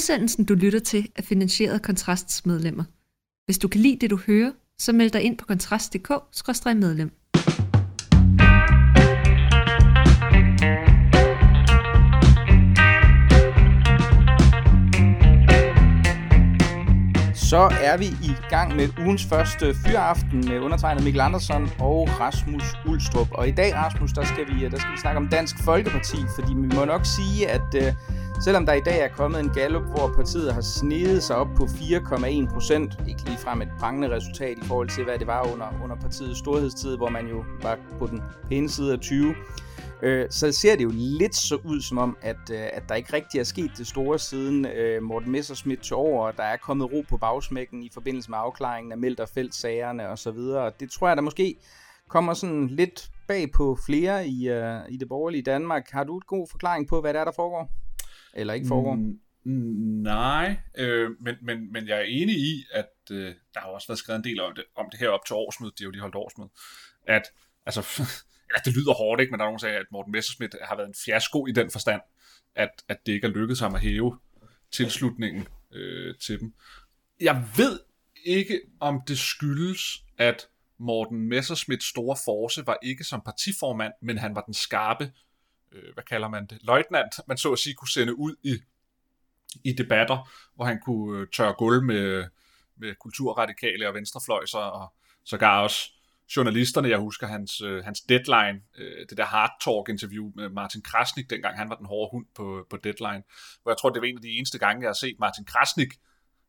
Udsendelsen, du lytter til, er finansieret af Kontrasts medlemmer. Hvis du kan lide det, du hører, så meld dig ind på kontrast.dk-medlem. Så er vi i gang med ugens første fyraften med undertegnet Mikkel Andersen og Rasmus Ulstrup. Og i dag, Rasmus, der skal vi, øh, der skal vi snakke om Dansk Folkeparti, fordi vi må nok sige, at øh, selvom der i dag er kommet en gallup, hvor partiet har snedet sig op på 4,1 procent, ikke lige frem et prangende resultat i forhold til, hvad det var under, under partiets storhedstid, hvor man jo var på den pæne side af 20, øh, så ser det jo lidt så ud som om, at, øh, at der ikke rigtig er sket det store siden øh, Morten Messerschmidt til over, og der er kommet ro på bagsmækken i forbindelse med afklaringen af Meldt og Felt-sagerne osv. Det tror jeg, der måske kommer sådan lidt bag på flere i, øh, i det borgerlige Danmark. Har du et god forklaring på, hvad det er, der foregår? Eller ikke foregår? Mm, mm. Nej, øh, men, men, men jeg er enig i, at øh, der har også været skrevet en del om det, om det her op til årsmødet, de har jo lige holdt årsmødet, at altså, eller det lyder hårdt, ikke? men der er nogen, der sagde, at Morten Messerschmidt har været en fiasko i den forstand, at, at det ikke er lykkedes ham at hæve tilslutningen øh, til dem. Jeg ved ikke, om det skyldes, at Morten Messerschmidts store force var ikke som partiformand, men han var den skarpe, øh, hvad kalder man det, løjtnant, man så at sige kunne sende ud i, i debatter, hvor han kunne øh, tørre gulv med, med kulturradikale og venstrefløjser, og sågar også journalisterne. Jeg husker hans, øh, hans deadline, øh, det der hard talk interview med Martin Krasnik, dengang han var den hårde hund på, på deadline, hvor jeg tror, det var en af de eneste gange, jeg har set Martin Krasnik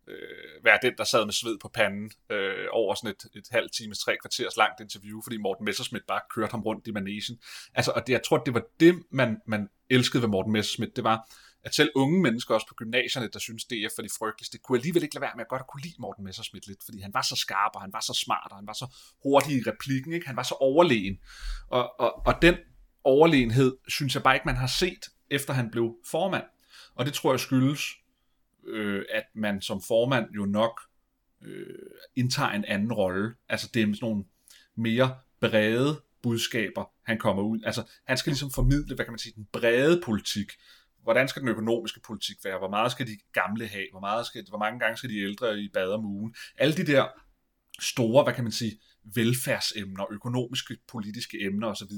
øh, være den, der sad med sved på panden øh, over sådan et, et halvt times, tre kvarters langt interview, fordi Morten Messerschmidt bare kørte ham rundt i managen. Altså, og det, jeg tror, det var det, man, man elskede ved Morten Messerschmidt, det var, at selv unge mennesker også på gymnasierne, der synes DF er de frygteligste, kunne alligevel ikke lade være med at godt at kunne lide Morten Messerschmidt lidt, fordi han var så skarp, og han var så smart, og han var så hurtig i replikken, ikke? han var så overlegen. Og, og, og den overlegenhed, synes jeg bare ikke, man har set, efter han blev formand. Og det tror jeg skyldes, øh, at man som formand jo nok øh, indtager en anden rolle. Altså det er sådan nogle mere brede budskaber, han kommer ud. Altså han skal ligesom formidle, hvad kan man sige, den brede politik, hvordan skal den økonomiske politik være, hvor meget skal de gamle have, hvor, meget skal, hvor mange gange skal de ældre i bad om ugen. Alle de der store, hvad kan man sige, velfærdsemner, økonomiske, politiske emner osv.,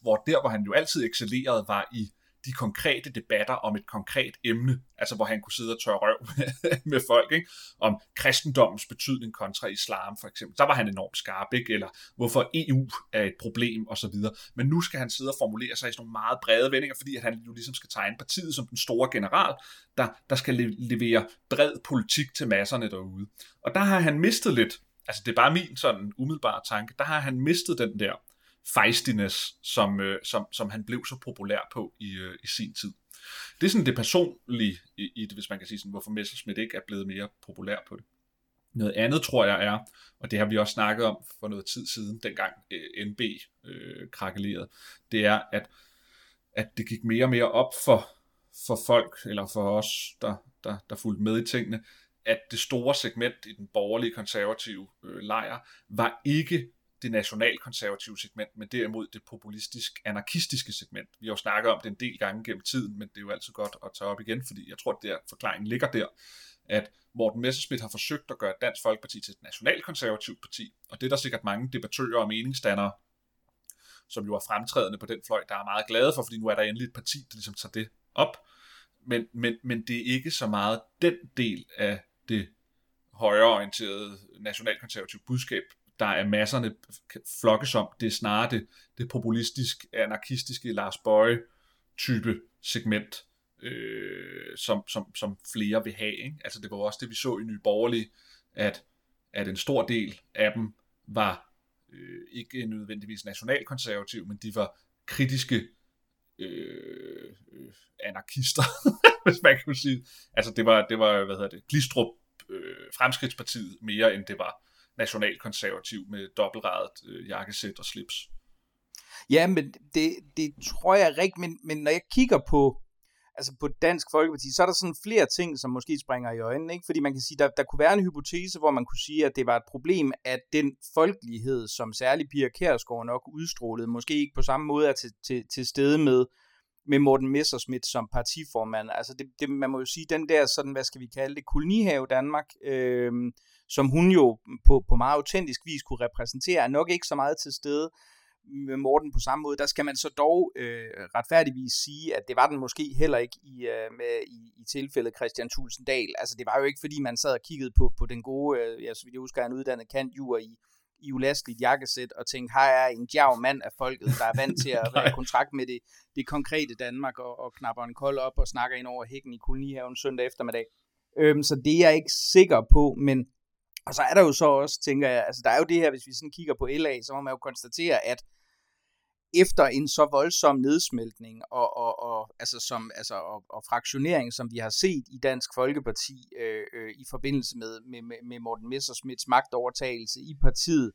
hvor der, hvor han jo altid excellerede, var i de konkrete debatter om et konkret emne, altså hvor han kunne sidde og tørre røv med, med folk, ikke? om kristendommens betydning kontra islam for eksempel. Der var han enormt skarp, ikke? eller hvorfor EU er et problem osv. Men nu skal han sidde og formulere sig i sådan nogle meget brede vendinger, fordi at han jo ligesom skal tegne partiet som den store general, der, der skal levere bred politik til masserne derude. Og der har han mistet lidt, altså det er bare min sådan umiddelbare tanke, der har han mistet den der feistiness, som, øh, som, som han blev så populær på i, øh, i sin tid. Det er sådan det personlige i, i det, hvis man kan sige sådan, hvorfor Messerschmidt ikke er blevet mere populær på det. Noget andet tror jeg er, og det har vi også snakket om for noget tid siden, dengang øh, NB øh, krakelerede, det er, at, at det gik mere og mere op for, for folk, eller for os, der, der, der fulgte med i tingene, at det store segment i den borgerlige konservative øh, lejr var ikke det nationalkonservative segment, men derimod det populistisk-anarkistiske segment. Vi har jo snakket om det en del gange gennem tiden, men det er jo altid godt at tage op igen, fordi jeg tror, at der forklaringen ligger der, at Morten Messerschmidt har forsøgt at gøre Dansk Folkeparti til et nationalkonservativt parti, og det er der sikkert mange debattører og meningsdannere, som jo er fremtrædende på den fløj, der er meget glade for, fordi nu er der endelig et parti, der ligesom tager det op. Men, men, men det er ikke så meget den del af det højreorienterede nationalkonservative budskab, der er masserne flokkes om. Det er snarere det, det populistisk, anarkistiske Lars Bøje type segment, øh, som, som, som flere vil have. Ikke? Altså det var også det, vi så i Nye Borgerlige, at, at en stor del af dem var øh, ikke nødvendigvis nationalkonservativ, men de var kritiske øh, øh, anarkister, hvis man kan sige. Altså det var, det var hvad hedder det, Glistrup øh, Fremskridtspartiet mere end det var nationalkonservativ med dobbeltradet øh, jakkesæt og slips. Ja, men det, det tror jeg rigtigt, men, men når jeg kigger på, altså på Dansk Folkeparti, så er der sådan flere ting, som måske springer i øjnene, ikke? fordi man kan sige, der, der kunne være en hypotese, hvor man kunne sige, at det var et problem, at den folkelighed, som særlig Pia Kærsgaard nok udstrålede, måske ikke på samme måde er til, til, til stede med med Morten Messerschmidt som partiformand. Altså det, det, man må jo sige, den der, sådan, hvad skal vi kalde det, kolonihave Danmark, øh, som hun jo på, på meget autentisk vis kunne repræsentere, er nok ikke så meget til stede med Morten på samme måde. Der skal man så dog øh, retfærdigvis sige, at det var den måske heller ikke i, øh, med, i, i tilfældet Christian Thulsen Dahl. Altså det var jo ikke, fordi man sad og kiggede på, på den gode, øh, jeg, så vidt jeg husker, en uddannet kantjur i, i ulaskeligt jakkesæt og tænkte, her er en djav mand af folket, der er vant til at være i kontrakt med det, det konkrete Danmark og, og knapper en kold op og snakker ind over hækken i kolonihaven søndag eftermiddag. Øhm, så det er jeg ikke sikker på, men og så er der jo så også, tænker jeg, altså der er jo det her, hvis vi sådan kigger på LA, så må man jo konstatere, at efter en så voldsom nedsmeltning og, og, og, altså som, altså, og, og fraktionering, som vi har set i Dansk Folkeparti øh, øh, i forbindelse med, med, med Morten Messersmiths magtovertagelse i partiet,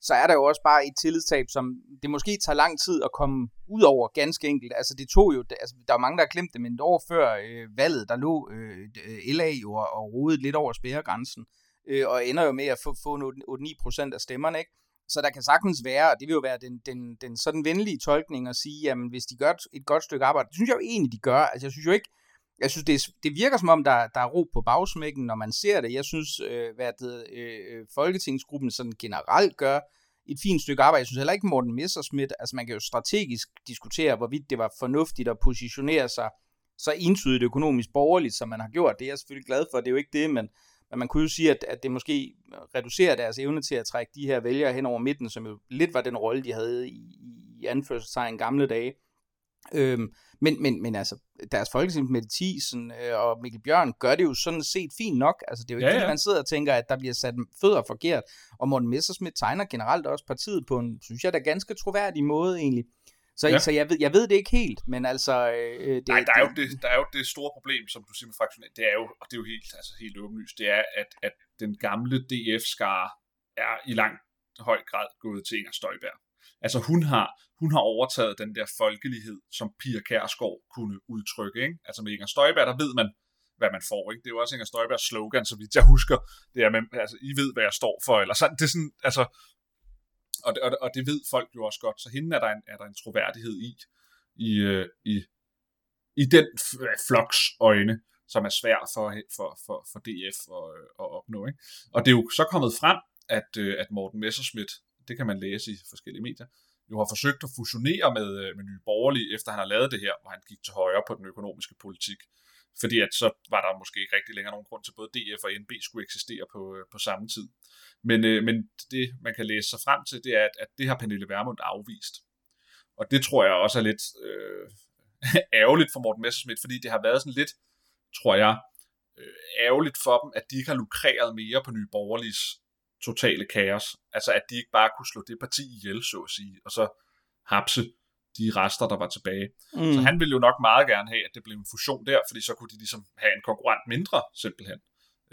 så er der jo også bare et tillidstab, som det måske tager lang tid at komme ud over ganske enkelt. Altså det tog jo, altså der er mange, der har glemt det, men et år før øh, valget, der lå øh, LA jo og, og rodede lidt over spærregrænsen, øh, Øh, og ender jo med at få, få 8-9% af stemmerne, ikke? Så der kan sagtens være, og det vil jo være den, den, den sådan venlige tolkning at sige, jamen hvis de gør et godt stykke arbejde, det synes jeg jo egentlig, de gør. Altså jeg synes jo ikke, jeg synes, det, det virker som om, der, der er ro på bagsmækken, når man ser det. Jeg synes, øh, hvad det, øh, øh Folketingsgruppen sådan generelt gør et fint stykke arbejde. Jeg synes heller ikke, Morten Messersmith, altså man kan jo strategisk diskutere, hvorvidt det var fornuftigt at positionere sig så entydigt økonomisk borgerligt, som man har gjort. Det er jeg selvfølgelig glad for, det er jo ikke det, men men man kunne jo sige, at, at det måske reducerer deres evne til at trække de her vælgere hen over midten, som jo lidt var den rolle, de havde i, i anførselstegn gamle dage. Øhm, men, men, men altså, deres folketing Mette Thiesen øh, og Mikkel Bjørn gør det jo sådan set fint nok. Altså, det er jo ikke ja, ja. man sidder og tænker, at der bliver sat fødder forkert. Og Morten Messersmith tegner generelt også partiet på en, synes jeg, da ganske troværdig måde egentlig. Så, ja. så jeg, ved, jeg ved det ikke helt, men altså... Øh, det, Nej, der er, jo det, der er jo det store problem, som du siger med fraktionering, det er jo, og det er jo helt, altså helt åbenlyst, det er, at, at den gamle DF-skare er i langt høj grad gået til Inger Støjberg. Altså hun har, hun har overtaget den der folkelighed, som Pia Kærsgaard kunne udtrykke. Ikke? Altså med Inger Støjberg, der ved man, hvad man får. Ikke? Det er jo også Inger Støjbergs slogan, så vidt jeg husker. Det er, at altså, I ved, hvad jeg står for. Eller sådan, det er sådan, altså, og, og, og det ved folk jo også godt, så hende er der en, er der en troværdighed i, i, øh, i, i den øh, floks øjne, som er svær for, for, for, for DF at, øh, at opnå. Ikke? Og det er jo så kommet frem, at, at Morten Messerschmidt, det kan man læse i forskellige medier, jo har forsøgt at fusionere med, med Nye Borgerlige, efter han har lavet det her, hvor han gik til højre på den økonomiske politik fordi at så var der måske ikke rigtig længere nogen grund til, at både DF og NB skulle eksistere på, øh, på samme tid. Men, øh, men det, man kan læse sig frem til, det er, at, at det har Pernille Vermund afvist. Og det tror jeg også er lidt øh, ærgerligt for Morten Messerschmidt, fordi det har været sådan lidt, tror jeg, øh, ærgerligt for dem, at de ikke har lukreret mere på Nye Borgerliges totale kaos. Altså at de ikke bare kunne slå det parti ihjel, så at sige, og så hapse de rester, der var tilbage. Mm. Så han ville jo nok meget gerne have, at det blev en fusion der, fordi så kunne de ligesom have en konkurrent mindre, simpelthen.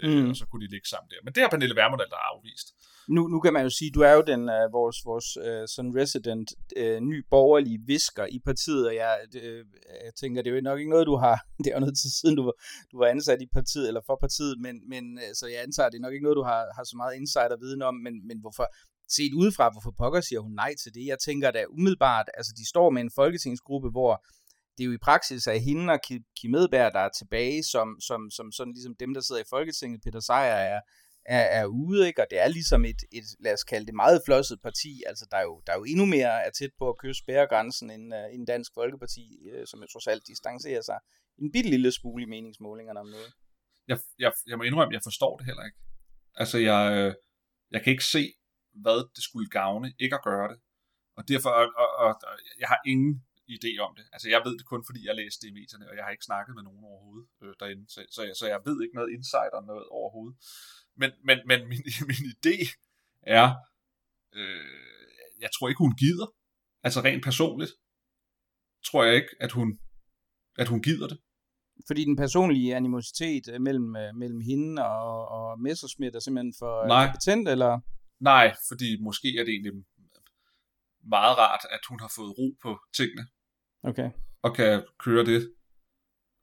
Øh, mm. Øh, og så kunne de ligge sammen der. Men det har Pernille Vermund der afvist. Nu, nu kan man jo sige, du er jo den uh, vores, vores uh, sådan resident uh, ny borgerlige visker i partiet, og jeg, uh, jeg tænker, det er jo nok ikke noget, du har, det er jo noget til siden, du var, du var ansat i partiet, eller for partiet, men, men uh, så jeg antager, det er nok ikke noget, du har, har så meget insider viden om, men, men hvorfor, set udefra, hvorfor pokker siger hun nej til det? Jeg tænker da umiddelbart, altså de står med en folketingsgruppe, hvor det er jo i praksis af hende og Kim Edberg, der er tilbage, som, som, som sådan ligesom dem, der sidder i Folketinget. Peter Sejer er, er, er ude, ikke? og det er ligesom et, et, lad os kalde det, meget flosset parti. Altså, der er jo, der er jo endnu mere er tæt på at kysse spærregrænsen end, uh, end Dansk Folkeparti, uh, som jo trods alt distancerer sig en bitte lille smule i meningsmålingerne om noget. Jeg, jeg, jeg må indrømme, jeg forstår det heller ikke. Altså, jeg, øh, jeg kan ikke se, hvad det skulle gavne, ikke at gøre det. Og derfor, og, og, og, jeg har ingen idé om det. Altså, jeg ved det kun, fordi jeg læste det i medierne, og jeg har ikke snakket med nogen overhovedet øh, derinde, så, så, jeg, så jeg ved ikke noget om noget overhovedet. Men, men, men min, min idé er, øh, jeg tror ikke, hun gider. Altså rent personligt, tror jeg ikke, at hun, at hun gider det. Fordi den personlige animositet øh, mellem, øh, mellem hende og, og Messerschmidt er simpelthen for Nej. kompetent, eller? Nej, fordi måske er det egentlig meget rart, at hun har fået ro på tingene. Okay. Og kan køre det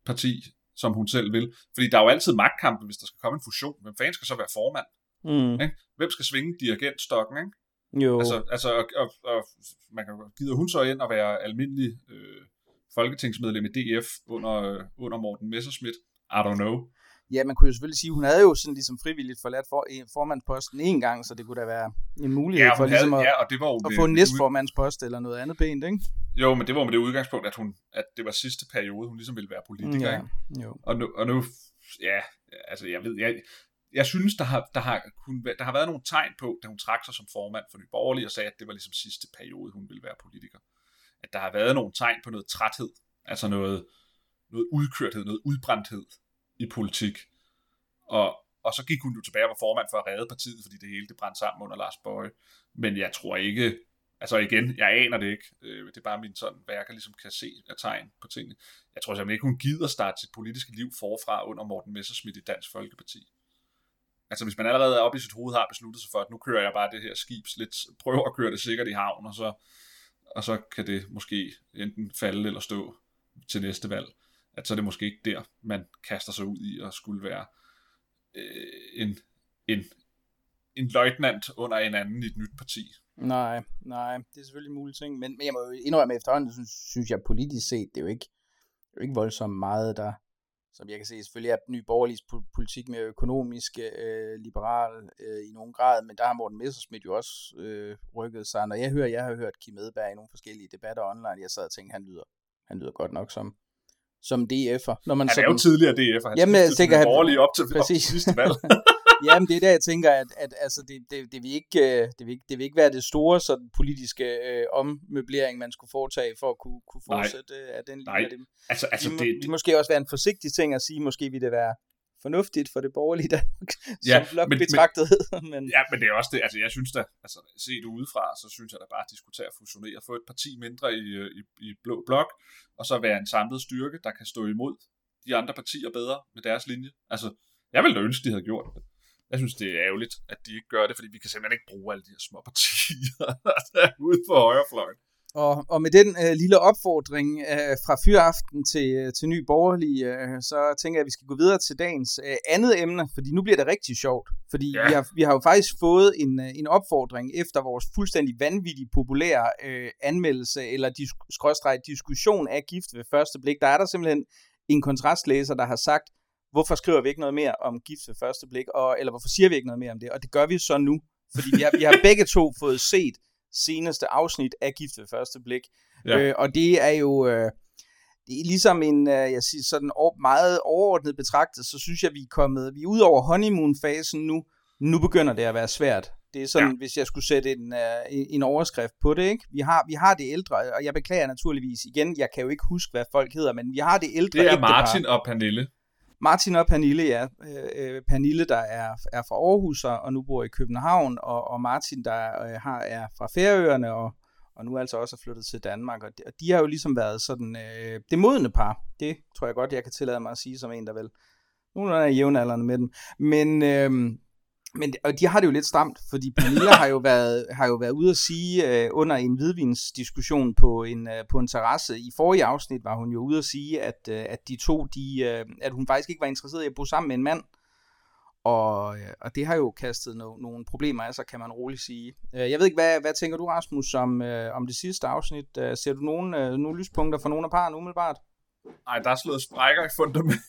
parti, som hun selv vil. Fordi der er jo altid magtkampe, hvis der skal komme en fusion. Hvem fanden skal så være formand? Mm. Ikke? Hvem skal svinge dirigentstokken? Ikke? Jo. Altså, altså og, og, og, man kan, gider hun så ind og være almindelig øh, folketingsmedlem i DF under, under Morten Messerschmidt. I don't know. Ja, man kunne jo selvfølgelig sige, hun havde jo sådan ligesom frivilligt forladt for, formandsposten en gang, så det kunne da være en mulighed Ja, for hun ligesom havde, at, ja, og det var jo at med- få en næstformandspost eller noget andet pænt, ikke? Jo, men det var med det udgangspunkt, at, hun, at det var sidste periode, hun ligesom ville være politiker. Ja, ikke? jo. Og nu, og nu ja, altså jeg ved, jeg, jeg synes, der har, der, har, hun, der har været nogle tegn på, da hun trak sig som formand for Nye Borgerlige, og sagde, at det var ligesom sidste periode, hun ville være politiker. At der har været nogle tegn på noget træthed, altså noget, noget udkørthed, noget udbrændthed i politik. Og, og så gik hun jo tilbage og var formand for at redde partiet, fordi det hele det brændte sammen under Lars Bøje. Men jeg tror ikke, altså igen, jeg aner det ikke. Øh, det er bare min sådan, hvad jeg kan, ligesom kan se af tegn på tingene. Jeg tror simpelthen ikke, hun gider starte sit politiske liv forfra under Morten Messerschmidt i Dansk Folkeparti. Altså hvis man allerede oppe i sit hoved har besluttet sig for, at nu kører jeg bare det her skib lidt, prøver at køre det sikkert i havn, og så, og så kan det måske enten falde eller stå til næste valg, at så er det måske ikke der, man kaster sig ud i at skulle være øh, en, en, en løjtnant under en anden i et nyt parti. Nej, nej, det er selvfølgelig en mulig ting, men, men jeg må jo indrømme efterhånden, synes, synes jeg politisk set, det er jo ikke, det er jo ikke voldsomt meget, der, som jeg kan se, selvfølgelig er ny borgerlig politik mere økonomisk, øh, liberal øh, i nogen grad, men der har Morten Messerschmidt jo også øh, rykket sig. Når jeg hører, jeg har hørt Kim Edberg i nogle forskellige debatter online, jeg sad og tænkte, han lyder, han lyder godt nok som, som DF'er. Når man Han er jo tidligere DF, og han Jamen, jeg tænker, han- Borgerlige op til, op til sidste valg. Jamen, det er der, jeg tænker, at, at altså, det, det, det, vil ikke, øh, det, vil ikke, det vil ikke være det store sådan, politiske øh, ommøblering, man skulle foretage for at kunne, kunne Nej. fortsætte øh, af den linje. Nej, Det, altså, altså det, det, det, det måske også være en forsigtig ting at sige, måske vil det være fornuftigt for det borgerlige Danmark, Ja, som blok men- men- betragtet. Men, Ja, men det er også det. Altså, jeg synes da, altså, set udefra, så synes jeg da bare, at de skulle tage at fusionere, få et parti mindre i, øh, i, i blå blok, og så være en samlet styrke, der kan stå imod de andre partier bedre med deres linje. Altså, jeg ville da ønske, de havde gjort det. Jeg synes, det er ærgerligt, at de ikke gør det, fordi vi kan simpelthen ikke bruge alle de her små partier, der er ude på højrefløjen. Og, og med den øh, lille opfordring øh, fra Fyraften til, øh, til Ny Borgerlig, øh, så tænker jeg, at vi skal gå videre til dagens øh, andet emne, fordi nu bliver det rigtig sjovt. Fordi Ja. vi, har, vi har jo faktisk fået en, øh, en opfordring efter vores fuldstændig vanvittigt populære øh, anmeldelse eller disk- skråstreg diskussion af gift ved første blik. Der er der simpelthen en kontrastlæser, der har sagt, hvorfor skriver vi ikke noget mere om gift ved første blik, og, eller hvorfor siger vi ikke noget mere om det? Og det gør vi så nu, fordi vi har, vi har begge to fået set seneste afsnit af Gift ved første blik. Ja. Øh, og det er jo øh, det er ligesom en, øh, jeg siger sådan meget overordnet betragtet, så synes jeg, vi er kommet, vi er ud over honeymoon-fasen nu. Nu begynder det at være svært. Det er sådan, Ja. hvis jeg skulle sætte en, øh, en- en overskrift på det, ikke? Vi har, vi har det ældre, og jeg beklager naturligvis igen, jeg kan jo ikke huske, hvad folk hedder, men vi har det ældre Det er ægtepar. Martin og Pernille. Martin og Pernille, ja. Øh, øh, Pernille, der er, er fra Aarhus og og nu bor i København, og, og Martin, der øh, har, er fra Færøerne og, og nu altså også er flyttet til Danmark. Og de, og de har jo ligesom været sådan øh, det modne par. Det tror jeg godt, jeg kan tillade mig at sige som en, der vel nogenlunde er jævnaldrende med dem. Men, øh, men og de har det jo lidt stramt, fordi Pernille har jo været, har jo været ude at sige øh, under en hvidvinsdiskussion på en, øh, på en terrasse. I forrige afsnit var hun jo ude at sige, at, øh, at de to, de, øh, at hun faktisk ikke var interesseret i at bo sammen med en mand. Og, øh, og det har jo kastet no, nogle problemer af sig, kan man roligt sige. Øh, Jeg ved ikke, hvad, hvad tænker du, Rasmus, om, øh, om det sidste afsnit? Øh, Ser du nogle, øh, nogle lyspunkter for nogle af parrene umiddelbart? Nej, der er slået sprækker i fundamentet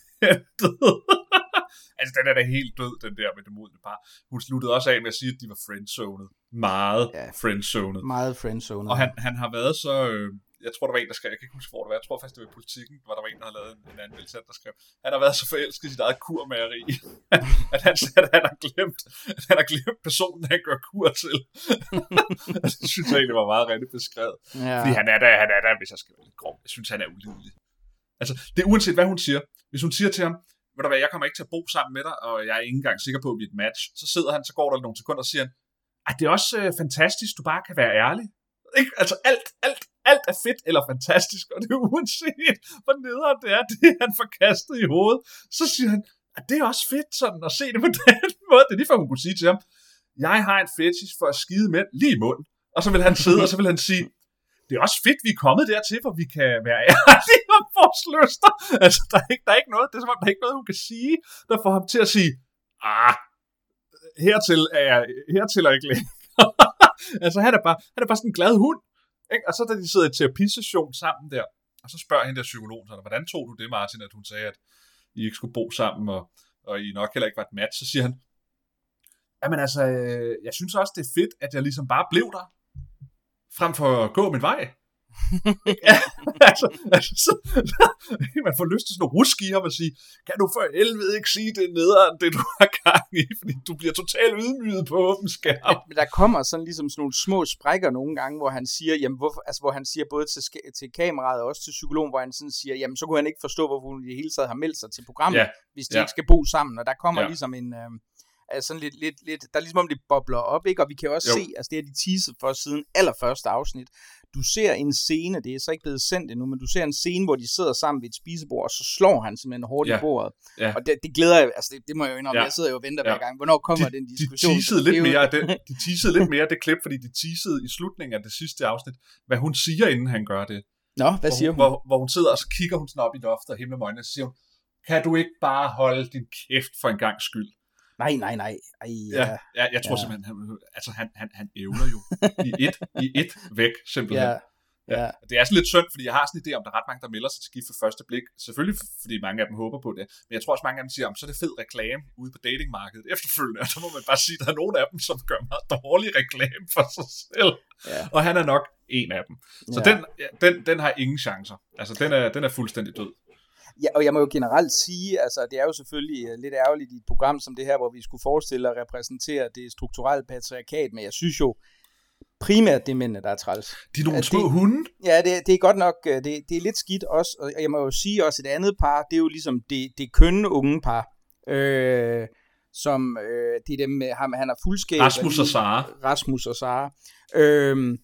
altså, den er da helt død, den der med det modne par. Hun sluttede også af med at sige, at de var friendzonet. Meget ja. Friendzonet. Meget friendzone. Og han, han har været så... Øh, jeg tror, der var en, der skrev... Jeg kan ikke huske, hvor det var. Jeg tror faktisk, det var i politikken, hvor der var en, der havde lavet en, en anmeldelse, der skrev... Han har været så forelsket i sit eget kurmageri, at han, at han har glemt, at han har glemt personen, han gør kur til. det synes jeg egentlig var meget rigtig beskrevet. ja. Fordi han er da, han er da, hvis jeg skal være lidt grov, jeg synes, han er ulidelig. Altså, det er uanset, hvad hun siger. Hvis hun siger til ham, ved du hvad, jeg kommer ikke til at bo sammen med dig, og jeg er ikke engang sikker på, at vi er et match, så sidder han, så går der nogle sekunder og siger han, at det er også øh, fantastisk, du bare kan være ærlig. Ikke? Altså alt, alt, alt er fedt eller fantastisk, og det er uanset, hvor nederen det er, det er han forkastet i hovedet. Så siger han, at det er også fedt sådan at se det på den måde. Det er lige før hun kunne sige til ham, jeg har en fetish for at skide mænd lige i munden. Og så vil han sidde, og så vil han sige, det er også fedt, vi er kommet dertil, hvor vi kan være ærlige om vores lyster. Altså, der er, ikke, der er ikke noget, det er som om, der er ikke noget, hun kan sige, der får ham til at sige, ah, hertil er jeg, hertil er jeg ikke længere. altså, han er, bare, han er bare sådan en glad hund. Ikke? Og så da de sidder i terapisession sammen der, Og så spørger hende der psykologen så, hvordan tog du det, Martin, at hun sagde, at I ikke skulle bo sammen, og, og I nok heller ikke var et match. Så siger han, jamen altså, øh, jeg synes også, det er fedt, at jeg ligesom bare blev der, frem for at gå min vej. ja, altså, altså så, man får lyst til sådan at ruske i ham og sige, kan du for helvede ikke sige det nederen, det du har gang i, fordi du bliver totalt ydmyget på åben skærm. Men der kommer sådan ligesom sådan nogle små sprækker nogle gange, hvor han siger, jamen hvorfor, altså hvor han siger både til, til kameraet og også til psykologen, hvor han sådan siger, jamen så kunne han ikke forstå, hvorfor hun i hele taget har meldt sig til programmet, ja. hvis de ja. ikke skal bo sammen, og der kommer ja. ligesom en... Øh, altså sådan lidt, lidt, lidt, der er ligesom om det bobler op, ikke? Og vi kan også jo. se, altså det er de teaset for siden allerførste afsnit. Du ser en scene, det er så ikke blevet sendt endnu, men du ser en scene, hvor de sidder sammen ved et spisebord, og så slår han simpelthen hårdt ja. i bordet. Ja. Og det, det glæder jeg, altså det, det må jeg jo indrømme, ja. jeg sidder jo og venter ja. hver gang. Hvornår kommer de, den diskussion? De teasede, lidt mere, det, de teasede lidt mere det klip, fordi de teasede i slutningen af det sidste afsnit, hvad hun siger, inden han gør det. Nå, hvad hvor, siger hun? Hvor, hvor hun sidder, og så kigger hun sådan op i loftet og øjnene, og så siger hun, kan du ikke bare holde din kæft for en gang skyld? Nej, nej, nej. Ej, ja. Ja, ja, jeg tror ja. simpelthen, han, altså han, han, han ævler jo i et, i et væk, simpelthen. Ja. Ja. Det er sådan lidt synd, fordi jeg har sådan en idé om, der er ret mange, der melder sig til gift for første blik. Selvfølgelig, fordi mange af dem håber på det. Men jeg tror også, mange af dem siger, om så er det fed reklame ude på datingmarkedet efterfølgende. Og så må man bare sige, at der er nogle af dem, som gør meget dårlig reklame for sig selv. Ja. Og han er nok en af dem. Så ja. den, den, den har ingen chancer. Altså, den er, den er fuldstændig død. Ja, og jeg må jo generelt sige, altså det er jo selvfølgelig øh, lidt ærgerligt i et program som det her, hvor vi skulle forestille at repræsentere det strukturelle patriarkat, men jeg synes jo primært det er mændene, der er træls. De er nogle små det, hunde? Ja, det, det er godt nok, øh, det, det er lidt skidt også, og jeg må jo sige også et andet par, det er jo ligesom det, det kønne unge par, øh, som øh, det er dem med ham, han er fuldskæg. Rasmus og Sara. Rasmus og Sara. Øh,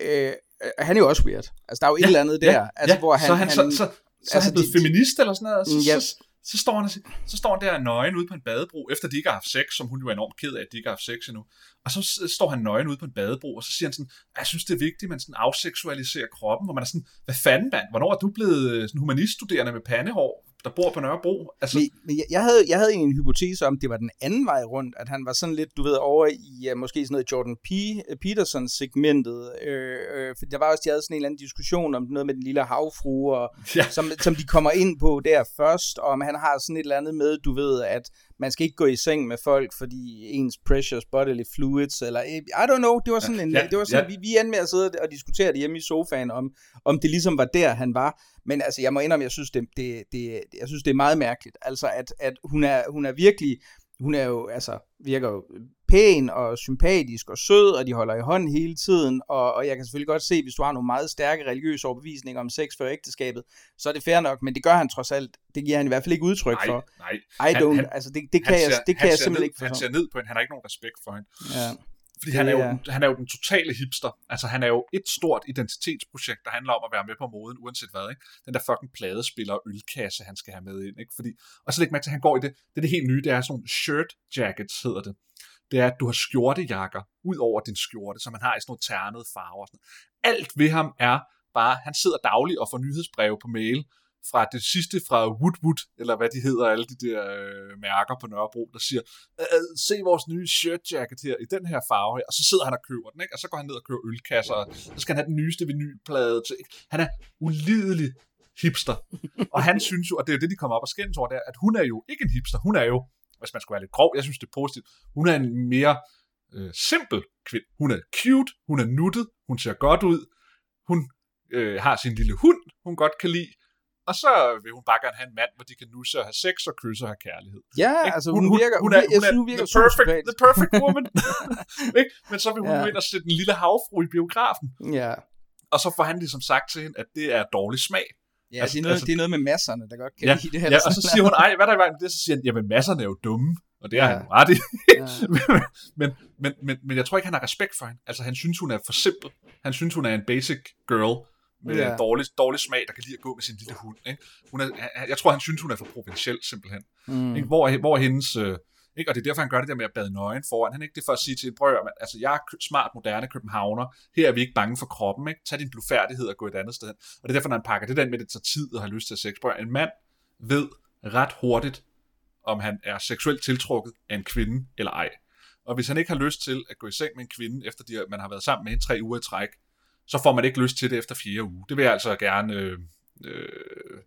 øh, han er jo også weird. Altså, der er jo ja, et eller andet der, ja, altså, ja. hvor han... Så, han, han så, så, så altså, er han blevet de, feminist eller sådan noget, og så, yes. så, så, står han, så står han der nøgen ude på en badebro, efter de ikke har haft sex, som hun jo er enormt ked af, at de ikke har haft sex endnu. Og så står han nøgen ude på en badebro, og så siger han sådan, jeg synes det er vigtigt, at man sådan afseksualiserer kroppen, hvor man er sådan, hvad fanden mand, hvornår er du blevet øh, sådan humaniststuderende med pandehår? Der bor på Nørrebro. Altså... Men, men jeg, havde, jeg havde en hypotese om, det var den anden vej rundt, at han var sådan lidt, du ved, over i måske sådan noget Jordan P. Peterson-segmentet. Øh, øh, for der var også, de havde sådan en eller anden diskussion om noget med den lille havfrue, og, ja. som, som de kommer ind på der først, og han har sådan et eller andet med, du ved, at man skal ikke gå i seng med folk, fordi ens precious bodily fluids, eller I don't know, det var sådan en, ja, det var sådan, ja. vi, vi endte med at sidde og diskutere det hjemme i sofaen, om, om det ligesom var der, han var. Men altså, jeg må indrømme, jeg synes, det, det, det, jeg synes, det er meget mærkeligt. Altså, at, at hun, er, hun er virkelig, hun er jo, altså, virker jo pæn og sympatisk og sød, og de holder i hånden hele tiden, og, og jeg kan selvfølgelig godt se, hvis du har nogle meget stærke religiøse overbevisninger om sex før ægteskabet, så er det fair nok, men det gør han trods alt, det giver han i hvert fald ikke udtryk nej, for. Nej, I don't, han, altså det, det kan ser, jeg, det kan jeg simpelthen ned, ikke forstå. Han ser ned på hende, han har ikke nogen respekt for hende. Ja. Fordi han er, jo, han er jo den totale hipster. Altså han er jo et stort identitetsprojekt, der handler om at være med på moden, uanset hvad. Ikke? Den der fucking pladespiller og ølkasse, han skal have med ind. Ikke? Fordi, og så læg mærke til, at han går i det. Det er det helt nye, det er sådan nogle shirt jackets, hedder det. Det er, at du har skjortejakker ud over din skjorte, som man har i sådan nogle ternede farver. Og sådan. Alt ved ham er bare, han sidder dagligt og får nyhedsbreve på mail, fra det sidste fra Woodwood, eller hvad de hedder, alle de der øh, mærker på Nørrebro, der siger, se vores nye shirt jacket her, i den her farve her, og så sidder han og køber den, ikke? og så går han ned og køber ølkasser, og så skal han have den nyeste vinylplade til. Han er ulidelig hipster, og han synes jo, og det er jo det, de kommer op og skændes over, der, at hun er jo ikke en hipster, hun er jo, hvis man skulle være lidt grov, jeg synes det er positivt, hun er en mere øh, simpel kvinde. Hun er cute, hun er nuttet, hun ser godt ud, hun øh, har sin lille hund, hun godt kan lide, og så vil hun bare gerne have en mand, hvor de kan nusse og have sex og kysse og have kærlighed. Ja, ikke? altså hun, hun, virker, hun, er, hun, er, hun virker the perfect, the perfect woman. ikke? Men så vil hun ja. ind og sætte en lille havfru i biografen. Ja. Og så får han ligesom sagt til hende, at det er dårlig smag. Ja, altså, det, er noget, altså, det er noget med masserne, der godt kan ja, lide det her. Ja, og så siger hun, ej, hvad er der med det? Så siger han, jamen masserne er jo dumme. Og det er ja. han ret i. Ja. men, men, men, men jeg tror ikke, han har respekt for hende. Altså, han synes, hun er for simpel. Han synes, hun er en basic girl med ja. dårlig, dårlig smag, der kan lide at gå med sin lille hund. Ikke? Hun er, jeg tror, han synes, hun er for provinciel, simpelthen. Mm. Ikke? Hvor, hvor hendes... Øh, ikke? Og det er derfor, han gør det der med at bade nøgen foran. Han er ikke det for at sige til en at altså, jeg er smart, moderne københavner. Her er vi ikke bange for kroppen. Ikke? Tag din blufærdighed og gå et andet sted hen. Og det er derfor, når han pakker det der med, at det tager tid og har lyst til at sex. En mand ved ret hurtigt, om han er seksuelt tiltrukket af en kvinde eller ej. Og hvis han ikke har lyst til at gå i seng med en kvinde, efter de, man har været sammen med hende tre uger i træk, så får man ikke lyst til det efter fire uger. Det vil jeg altså gerne øh, øh,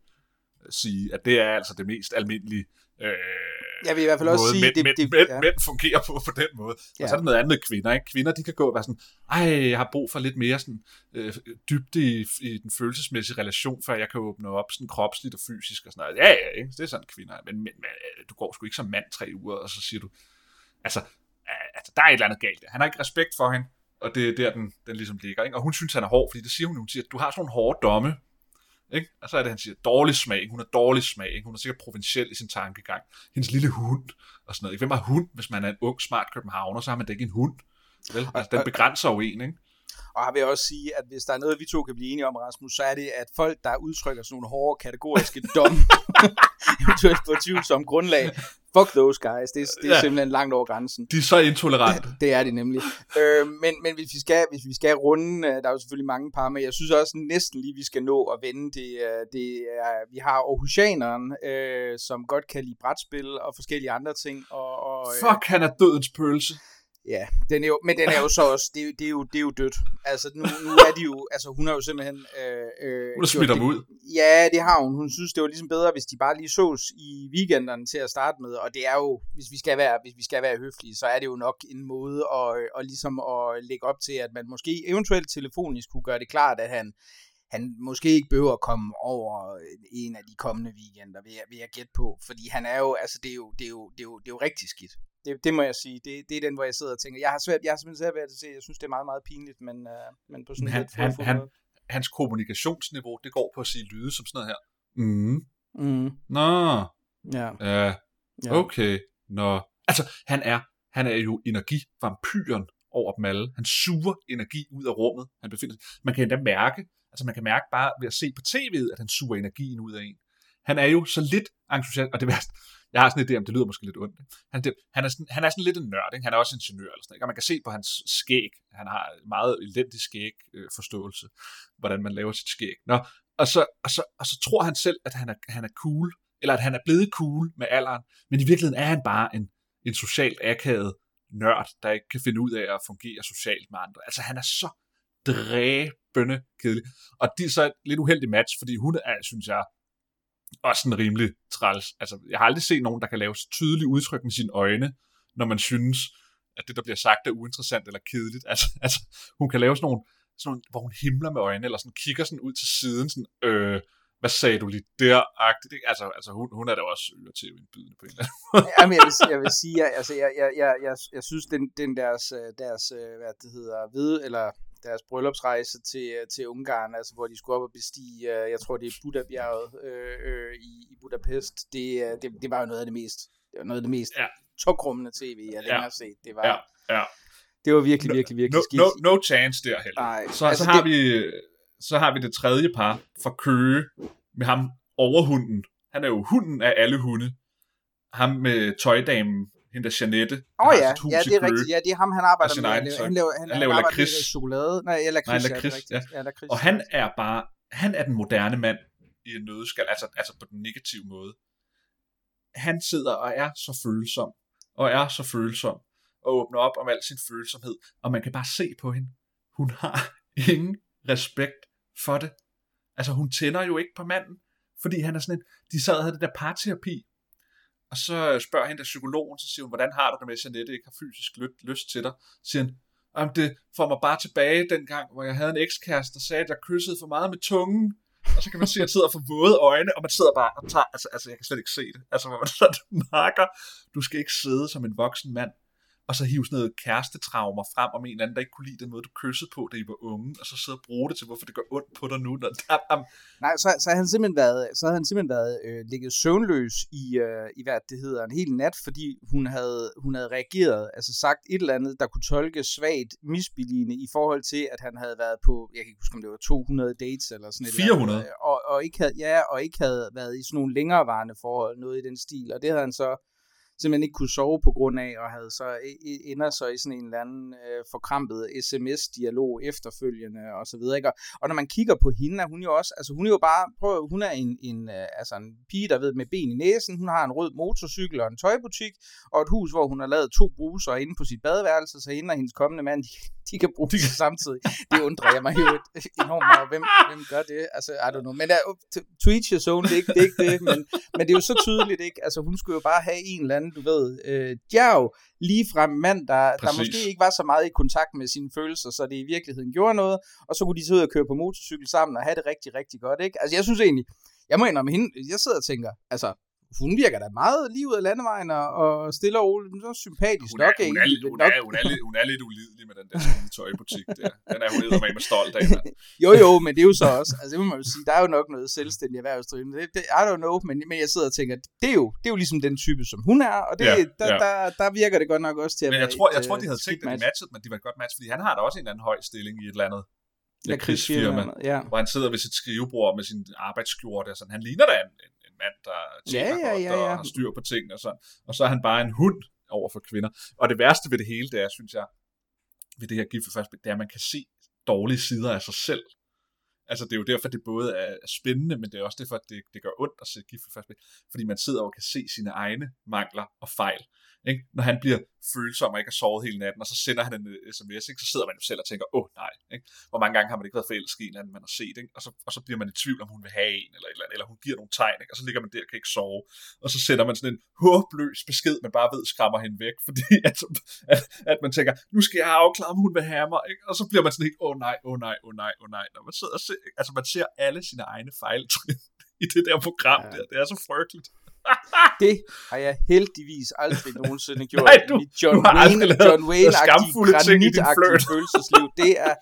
sige, at det er altså det mest almindelige øh, jeg vil i hvert fald også måde, sige, mænd, det, det, mænd, ja. mænd fungerer på på den måde. Ja. Og så er der noget andet med kvinder. Ikke? Kvinder, de kan gå og være sådan, ej, jeg har brug for lidt mere sådan, øh, dybde i, i den følelsesmæssige relation, før jeg kan åbne op sådan kropsligt og fysisk og sådan noget. Ja, ja, ikke? det er sådan kvinder. Men, men, men øh, du går sgu ikke som mand tre uger, og så siger du, altså, øh, altså der er et eller andet galt. Han har ikke respekt for hende, og det er der, den, den ligesom ligger. Ikke? Og hun synes, han er hård, fordi det siger hun, hun siger, du har sådan nogle hårde domme, ikke? Og så er det, han siger, dårlig smag. Hun har dårlig smag. Ikke? Hun er sikkert provinciel i sin tankegang. Hendes lille hund og sådan noget. Ikke? Hvem har hund, hvis man er en ung, smart københavner, så har man da ikke en hund. Vel? Altså, den begrænser jo en, ikke? Og jeg vil også sige, at hvis der er noget, vi to kan blive enige om, Rasmus, så er det, at folk, der udtrykker sådan nogle hårde kategoriske dom, eventuelt på tvivlsom grundlag, fuck those guys, det, er, det er ja. simpelthen langt over grænsen. De er så intolerante. Det er de nemlig. øh, men men hvis, vi skal, hvis vi skal runde, der er jo selvfølgelig mange par, men jeg synes også næsten lige, vi skal nå at vende det. det er, vi har Aarhusianeren, øh, som godt kan lide brætspil og forskellige andre ting. Og, og, Fuck, han er dødens pølse. Ja, den er jo, men den er jo så også, det det er, jo, det er jo dødt. Altså nu, nu er de jo, altså hun har jo simpelthen... Øh, øh, hun har smidt dem ud. Ja, det har hun. Hun synes, det var ligesom bedre, hvis de bare lige sås i weekenderne til at starte med. Og det er jo, hvis vi skal være, hvis vi skal være høflige, så er det jo nok en måde at, at ligesom at lægge op til, at man måske eventuelt telefonisk kunne gøre det klart, at han, han måske ikke behøver at komme over en af de kommende weekender, vil jeg, vil jeg gætte på. Fordi han er jo, altså det er jo, det er jo, det er jo, det er jo rigtig skidt. Det, det må jeg sige. Det, det er den, hvor jeg sidder og tænker, jeg har svært, jeg har simpelthen svært ved at se, jeg synes, det er meget, meget pinligt, men, uh, men på sådan han, lidt han, han, hans kommunikationsniveau, det går på at sige lyde som sådan noget her. Mm. Mm. Nå. Ja. Uh. Okay. Nå. Altså, han er, han er jo energivampyren over dem alle. Han suger energi ud af rummet, han befinder sig. Man kan endda mærke, altså man kan mærke bare ved at se på tv'et, at han suger energien ud af en. Han er jo så lidt entusiast, og det værste, jeg har sådan en idé om, det lyder måske lidt ondt. Han, det, han, er sådan, han er sådan lidt en nørd, ikke? han er også ingeniør, eller sådan, ikke? og man kan se på hans skæg, han har meget elendig skæg øh, forståelse, hvordan man laver sit skæg. Nå, og, så, og, så, og så tror han selv, at han er, han er cool, eller at han er blevet cool med alderen, men i virkeligheden er han bare en, en socialt akavet nørd, der ikke kan finde ud af at fungere socialt med andre. Altså han er så dræbende kedelig. Og det er så et lidt uheldigt match, fordi hun er, synes jeg, også en rimelig træls. Altså, jeg har aldrig set nogen, der kan lave så tydelige udtryk med sine øjne, når man synes, at det, der bliver sagt, er uinteressant eller kedeligt. Altså, altså hun kan lave sådan nogle, sådan nogle, hvor hun himler med øjnene, eller sådan kigger sådan ud til siden, sådan, øh, hvad sagde du lige der? -agtigt. Altså, altså hun, hun er da også øre til indbydende på en eller anden måde. Jamen, jeg vil, jeg vil sige, jeg, altså, jeg, jeg, jeg, jeg, jeg synes, den, den deres, deres, hvad det hedder, ved, eller deres bryllupsrejse til, til Ungarn, altså hvor de skulle op og bestige, jeg tror det er Buddha-bjerget øh, øh, i, i Budapest, det, det, det var jo noget af det mest, det var noget af det mest ja. tokrummende tv, jeg længere har set. Det var, ja, ja. det var virkelig, virkelig, virkelig no, skidt. No, no chance der heller. Nej, så, altså så, har det... vi, så har vi det tredje par fra Køge med ham overhunden. Han er jo hunden af alle hunde. Ham med tøjdamen, hende der Janette. Åh oh, ja, ja, det er rigtigt. Ja, det er ham, han arbejder med. Egen, han, laver, han, han laver lakrids. chokolade. Nej, ja, lakrids, Nej, lakrids, ja. ja. lakrids, og han er bare, han er den moderne mand i en nødskal, altså, altså på den negative måde. Han sidder og er så følsom, og er så følsom, og åbner op om al sin følsomhed, og man kan bare se på hende. Hun har ingen respekt for det. Altså, hun tænder jo ikke på manden, fordi han er sådan en, de sad og havde det der parterapi, og så spørger hende der psykologen, så siger hun, hvordan har du det med, at Jeanette ikke har fysisk lyst, lyst til dig? Så siger han, om det får mig bare tilbage dengang, hvor jeg havde en ekskæreste, der sagde, at jeg kyssede for meget med tungen. Og så kan man se, at jeg sidder for våde øjne, og man sidder bare og tager, altså, altså jeg kan slet ikke se det. Altså, hvor man sådan marker, du skal ikke sidde som en voksen mand, og så hive sådan noget kærestetraumer frem om en eller anden, der ikke kunne lide den måde, du kyssede på, da I var unge, og så sidde og bruge det til, hvorfor det gør ondt på dig nu. Når der, um... Nej, så, så, havde han simpelthen været, så havde han simpelthen været øh, ligget søvnløs i, øh, i, hvad det hedder, en hel nat, fordi hun havde, hun havde reageret, altså sagt et eller andet, der kunne tolkes svagt misbilligende i forhold til, at han havde været på, jeg kan ikke huske, om det var 200 dates eller sådan et 400. Eller andet, og, og, ikke havde, ja, og ikke havde været i sådan nogle længerevarende forhold, noget i den stil, og det havde han så simpelthen ikke kunne sove på grund af, og havde så e, e, ender så i sådan en eller anden øh, forkrampet sms-dialog efterfølgende og så videre. Ikke? Og, og når man kigger på hende, er hun jo også, altså hun er jo bare, prøv, hun er en, en, øh, altså en pige, der ved med ben i næsen, hun har en rød motorcykel og en tøjbutik, og et hus, hvor hun har lavet to bruser inde på sit badeværelse, så hende og hendes kommende mand, de, de kan bruge det samtidig. Det undrer jeg mig jo enormt meget. Hvem, hvem gør det? Altså, I don't know. Men uh, each his own, det er ikke det, er ikke det men, men det er jo så tydeligt, ikke? Altså, hun skulle jo bare have en eller anden, du ved, øh, djerv, ligefrem mand, der, der måske ikke var så meget i kontakt med sine følelser, så det i virkeligheden gjorde noget, og så kunne de sidde og køre på motorcykel sammen og have det rigtig, rigtig godt, ikke? Altså, jeg synes egentlig, jeg må indrømme hende, jeg sidder og tænker, altså, hun virker da meget lige ud af landevejen og, og stille og roligt, så sympatisk hun er, nok. Hun er, hun, er, hun, er, hun er lidt ulidelig med den der tøjbutik der. Den er hun med med stolt af, mand. Jo, jo, men det er jo så også, altså det må man jo sige, der er jo nok noget selvstændig erhvervsdrivende. Det, det, I don't know, men, men jeg sidder og tænker, det er jo, det er jo ligesom den type, som hun er, og det, ja, der, ja. Der, der, virker det godt nok også til at men jeg tror, jeg tror, de havde tænkt, at de matchet, men de var et godt match, fordi han har da også en eller anden høj stilling i et eller andet ja, krigsfirma, ja. hvor han sidder ved sit skrivebord med sin arbejdsskjorte, og sådan. Han ligner da en, en mand, der tjener ja, ja, ja, ja. og har styr på tingene og sådan. Og så er han bare en hund over for kvinder. Og det værste ved det hele, det er, synes jeg, ved det her gift for først, det er, at man kan se dårlige sider af sig selv. Altså, det er jo derfor, det både er spændende, men det er også derfor, at det, det gør ondt at se gift for først Fordi man sidder og kan se sine egne mangler og fejl. Ikke? Når han bliver følsom og ikke har sovet hele natten, og så sender han en sms, ikke? så sidder man jo selv og tænker, åh oh, nej. Ikke? Hvor mange gange har man ikke været forelsket i en anden, man har set, ikke? Og, så, og så bliver man i tvivl, om hun vil have en, eller, eller, eller hun giver nogle tegn, ikke? og så ligger man der og kan ikke sove. Og så sender man sådan en håbløs besked, man bare ved skræmmer hende væk, fordi at, at, at man tænker, nu skal jeg afklare, om hun vil have mig, ikke? og så bliver man sådan helt, åh oh, nej, åh oh, nej, åh oh, nej, åh oh, nej. Når man sidder og ser, altså man ser alle sine egne fejltrin i det der program ja. der. Det er så frygteligt det har jeg heldigvis aldrig nogensinde gjort. Nej, du, Mit John du har Wayne, John Wayne-agtige, granitagtige følelsesliv. Det er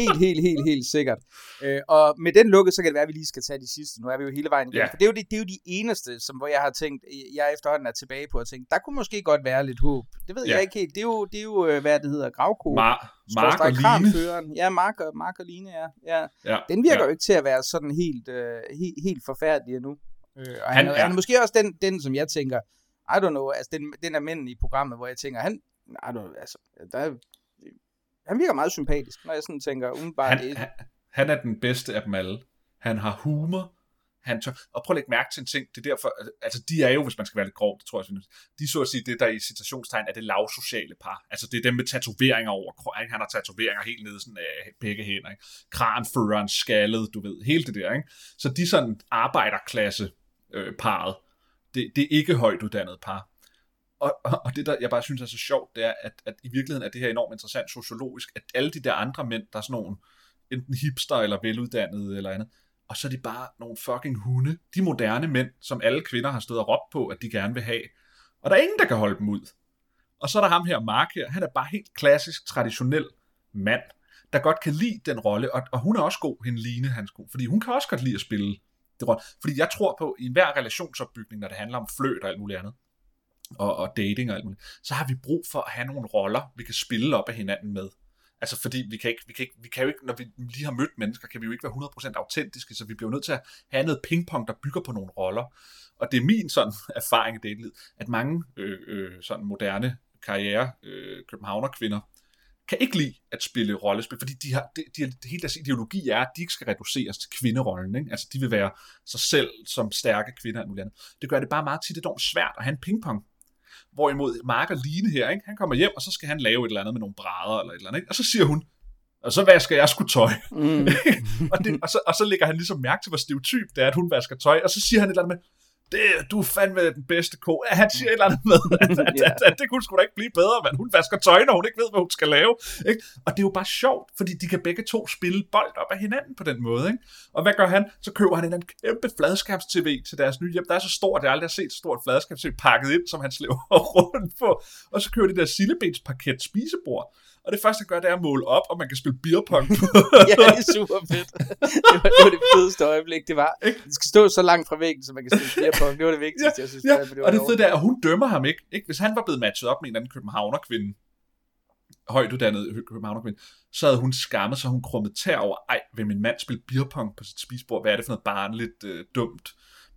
helt, helt, helt, helt sikkert. Øh, og med den lukket, så kan det være, at vi lige skal tage de sidste. Nu er vi jo hele vejen igennem. Ja. For det er, jo det, det er jo de eneste, som, hvor jeg har tænkt, jeg efterhånden er tilbage på at tænke, der kunne måske godt være lidt håb. Det ved ja. jeg ikke helt. Det er jo, det er jo øh, hvad det hedder, gravko. Mar Mark og Line. Ja, Mark og, Mark og Line, ja. ja. ja. Den virker ja. jo ikke til at være sådan helt, uh, helt, helt forfærdelig endnu. Øh, og han, han, er, han er måske også den, den, som jeg tænker, I don't know, altså den, den er mænd i programmet, hvor jeg tænker, han, I don't know, altså, der er, han virker meget sympatisk, når jeg sådan tænker, umiddelbart... Han, det, han, han er den bedste af dem alle. Han har humor, han tør, og prøv at lægge mærke til en ting, det er derfor, altså de er jo, hvis man skal være lidt grov, det tror jeg, de så at sige, det der i citationstegn er det lavsociale par, altså det er dem med tatoveringer over, ikke? han har tatoveringer helt nede sådan af begge hænder, ikke? kranføreren, skaldet, du ved, hele det der, ikke? så de sådan arbejderklasse øh, parret. Det, det er ikke højt uddannet par. Og, og, og det, der jeg bare synes er så sjovt, det er, at, at i virkeligheden er det her enormt interessant sociologisk, at alle de der andre mænd, der er sådan nogle enten hipster eller veluddannede eller andet, og så er de bare nogle fucking hunde. De moderne mænd, som alle kvinder har stået og råbt på, at de gerne vil have. Og der er ingen, der kan holde dem ud. Og så er der ham her, Mark her. Han er bare helt klassisk, traditionel mand, der godt kan lide den rolle. Og, og hun er også god, hende Line, hans god, fordi hun kan også godt lide at spille det rolle. Fordi jeg tror på, i enhver relationsopbygning, når det handler om fløt og alt muligt andet, og, og dating og alt muligt, så har vi brug for at have nogle roller, vi kan spille op af hinanden med. Altså fordi vi kan, ikke, vi, kan ikke, vi kan jo ikke, når vi lige har mødt mennesker, kan vi jo ikke være 100% autentiske, så vi bliver nødt til at have noget pingpong, der bygger på nogle roller. Og det er min sådan erfaring i datelivet, at mange øh, øh, sådan moderne karriere øh, københavnerkvinder kan ikke lide at spille rollespil, fordi de har, de, de, de, hele deres ideologi er, at de ikke skal reduceres til kvinderollen. Ikke? Altså, de vil være sig selv som stærke kvinder og andet. Det gør det bare meget tit enormt svært at have en pingpong. Hvorimod Mark og Line her, ikke? han kommer hjem, og så skal han lave et eller andet med nogle brædder, eller et eller andet, ikke? og så siger hun, og så vasker jeg sgu tøj. Mm. og, det, og, så, og så lægger han ligesom mærke til, hvor stereotyp det er, at hun vasker tøj, og så siger han et eller andet med, det, du er fandme den bedste ko. Ja, han siger et eller andet med, at, at, at, at, det kunne sgu da ikke blive bedre, men hun vasker tøj, når hun ikke ved, hvad hun skal lave. Ikke? Og det er jo bare sjovt, fordi de kan begge to spille bold op af hinanden på den måde. Ikke? Og hvad gør han? Så køber han en kæmpe fladskabs-tv til deres nye hjem. Der er så stort, jeg aldrig har set så stort fladskabs-tv pakket ind, som han slæver rundt på. Og så køber de der sillebensparket spisebord og det første, han gør, det er at måle op, og man kan spille beerpong på. ja, det er super fedt. Det var, det var det fedeste øjeblik, det var. Det skal stå så langt fra væggen, så man kan spille beerpong. Det var det vigtigste, ja, jeg synes. Ja, det, var og det fede er, at hun dømmer ham ikke. ikke. Hvis han var blevet matchet op med en anden københavnerkvinde, højt uddannet københavnerkvinde, så havde hun skammet sig, hun krummet tær over, ej, vil min mand spille beerpong på sit spisbord? Hvad er det for noget barnligt, øh, dumt,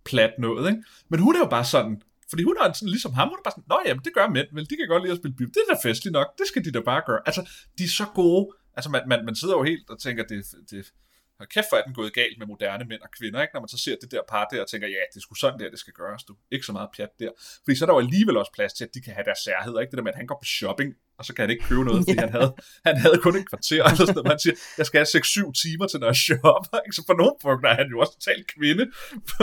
plat noget, ikke? Men hun er jo bare sådan, fordi hun er sådan, ligesom ham, hun er bare sådan, nå jamen, det gør mænd, vel, de kan godt lide at spille bip, Det er da festligt nok, det skal de da bare gøre. Altså, de er så gode. Altså, man, man, man sidder jo helt og tænker, det, det, kæft for er den gået galt med moderne mænd og kvinder, ikke? når man så ser det der par der og tænker, ja, det er sgu sådan der, det skal gøres, du. Ikke så meget pjat der. Fordi så er der jo alligevel også plads til, at de kan have deres særheder, ikke? Det der med, at han går på shopping og så kan han ikke købe noget, fordi ja. han, havde, han havde kun et kvarter, eller sådan noget. Man siger, jeg skal have 6-7 timer til, når jeg shopper, ikke? så på nogle punkter er han jo også totalt kvinde,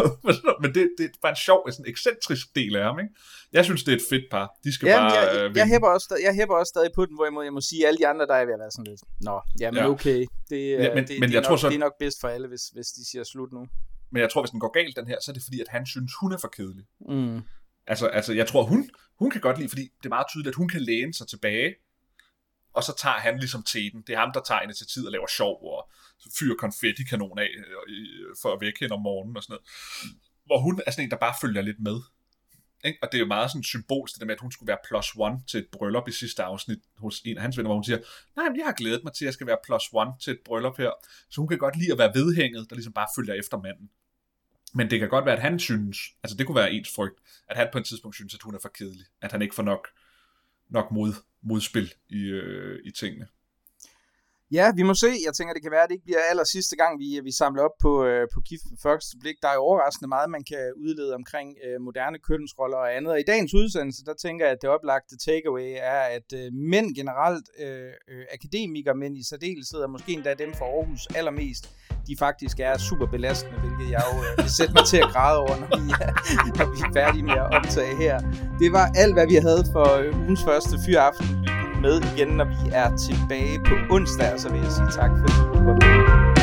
men det, det er bare en sjov, sådan ekscentrisk del af ham, ikke? Jeg synes, det er et fedt par. De skal jamen, bare... Jeg, jeg, jeg, hæpper også, jeg hæpper også stadig på den, hvor jeg må, jeg må sige, at alle de andre, der er ved at være sådan lidt, nå, jamen ja. okay, det, ja, men, det, men det, jeg er tror nok, så... det er nok bedst for alle, hvis, hvis de siger slut nu. Men jeg tror, hvis den går galt, den her, så er det fordi, at han synes, hun er for kedelig. Mm. Altså, altså, jeg tror, hun, hun kan godt lide, fordi det er meget tydeligt, at hun kan læne sig tilbage, og så tager han ligesom teten. Det er ham, der tager initiativet og laver sjov, og fyrer konfettikanon af øh, øh, for at vække hende om morgenen og sådan noget. Hvor hun er sådan en, der bare følger lidt med. Ikke? Og det er jo meget sådan symbolsk, det der med, at hun skulle være plus one til et bryllup i sidste afsnit hos en af hans venner, hvor hun siger, nej, men jeg har glædet mig til, at jeg skal være plus one til et bryllup her. Så hun kan godt lide at være vedhænget, der ligesom bare følger efter manden. Men det kan godt være, at han synes, altså det kunne være ens frygt, at han på et tidspunkt synes, at hun er for kedelig. At han ikke får nok, nok mod, modspil i, øh, i tingene. Ja, vi må se. Jeg tænker, det kan være, at det ikke bliver aller sidste gang, vi, vi samler op på, øh, på gift for første blik. Der er jo overraskende meget, man kan udlede omkring øh, moderne kønsroller og andet. Og i dagens udsendelse, der tænker jeg, at det oplagte takeaway er, at øh, mænd generelt, øh, øh, akademikere, men i særdeleshed, og måske endda dem fra Aarhus allermest, de faktisk er super belastende, hvilket jeg jo øh, vil sætte mig til at græde over, når vi, er, når vi er færdige med at optage her. Det var alt, hvad vi havde for øh, ugens første fyraften med igen, når vi er tilbage på onsdag. Og så vil jeg sige tak, fordi du var med.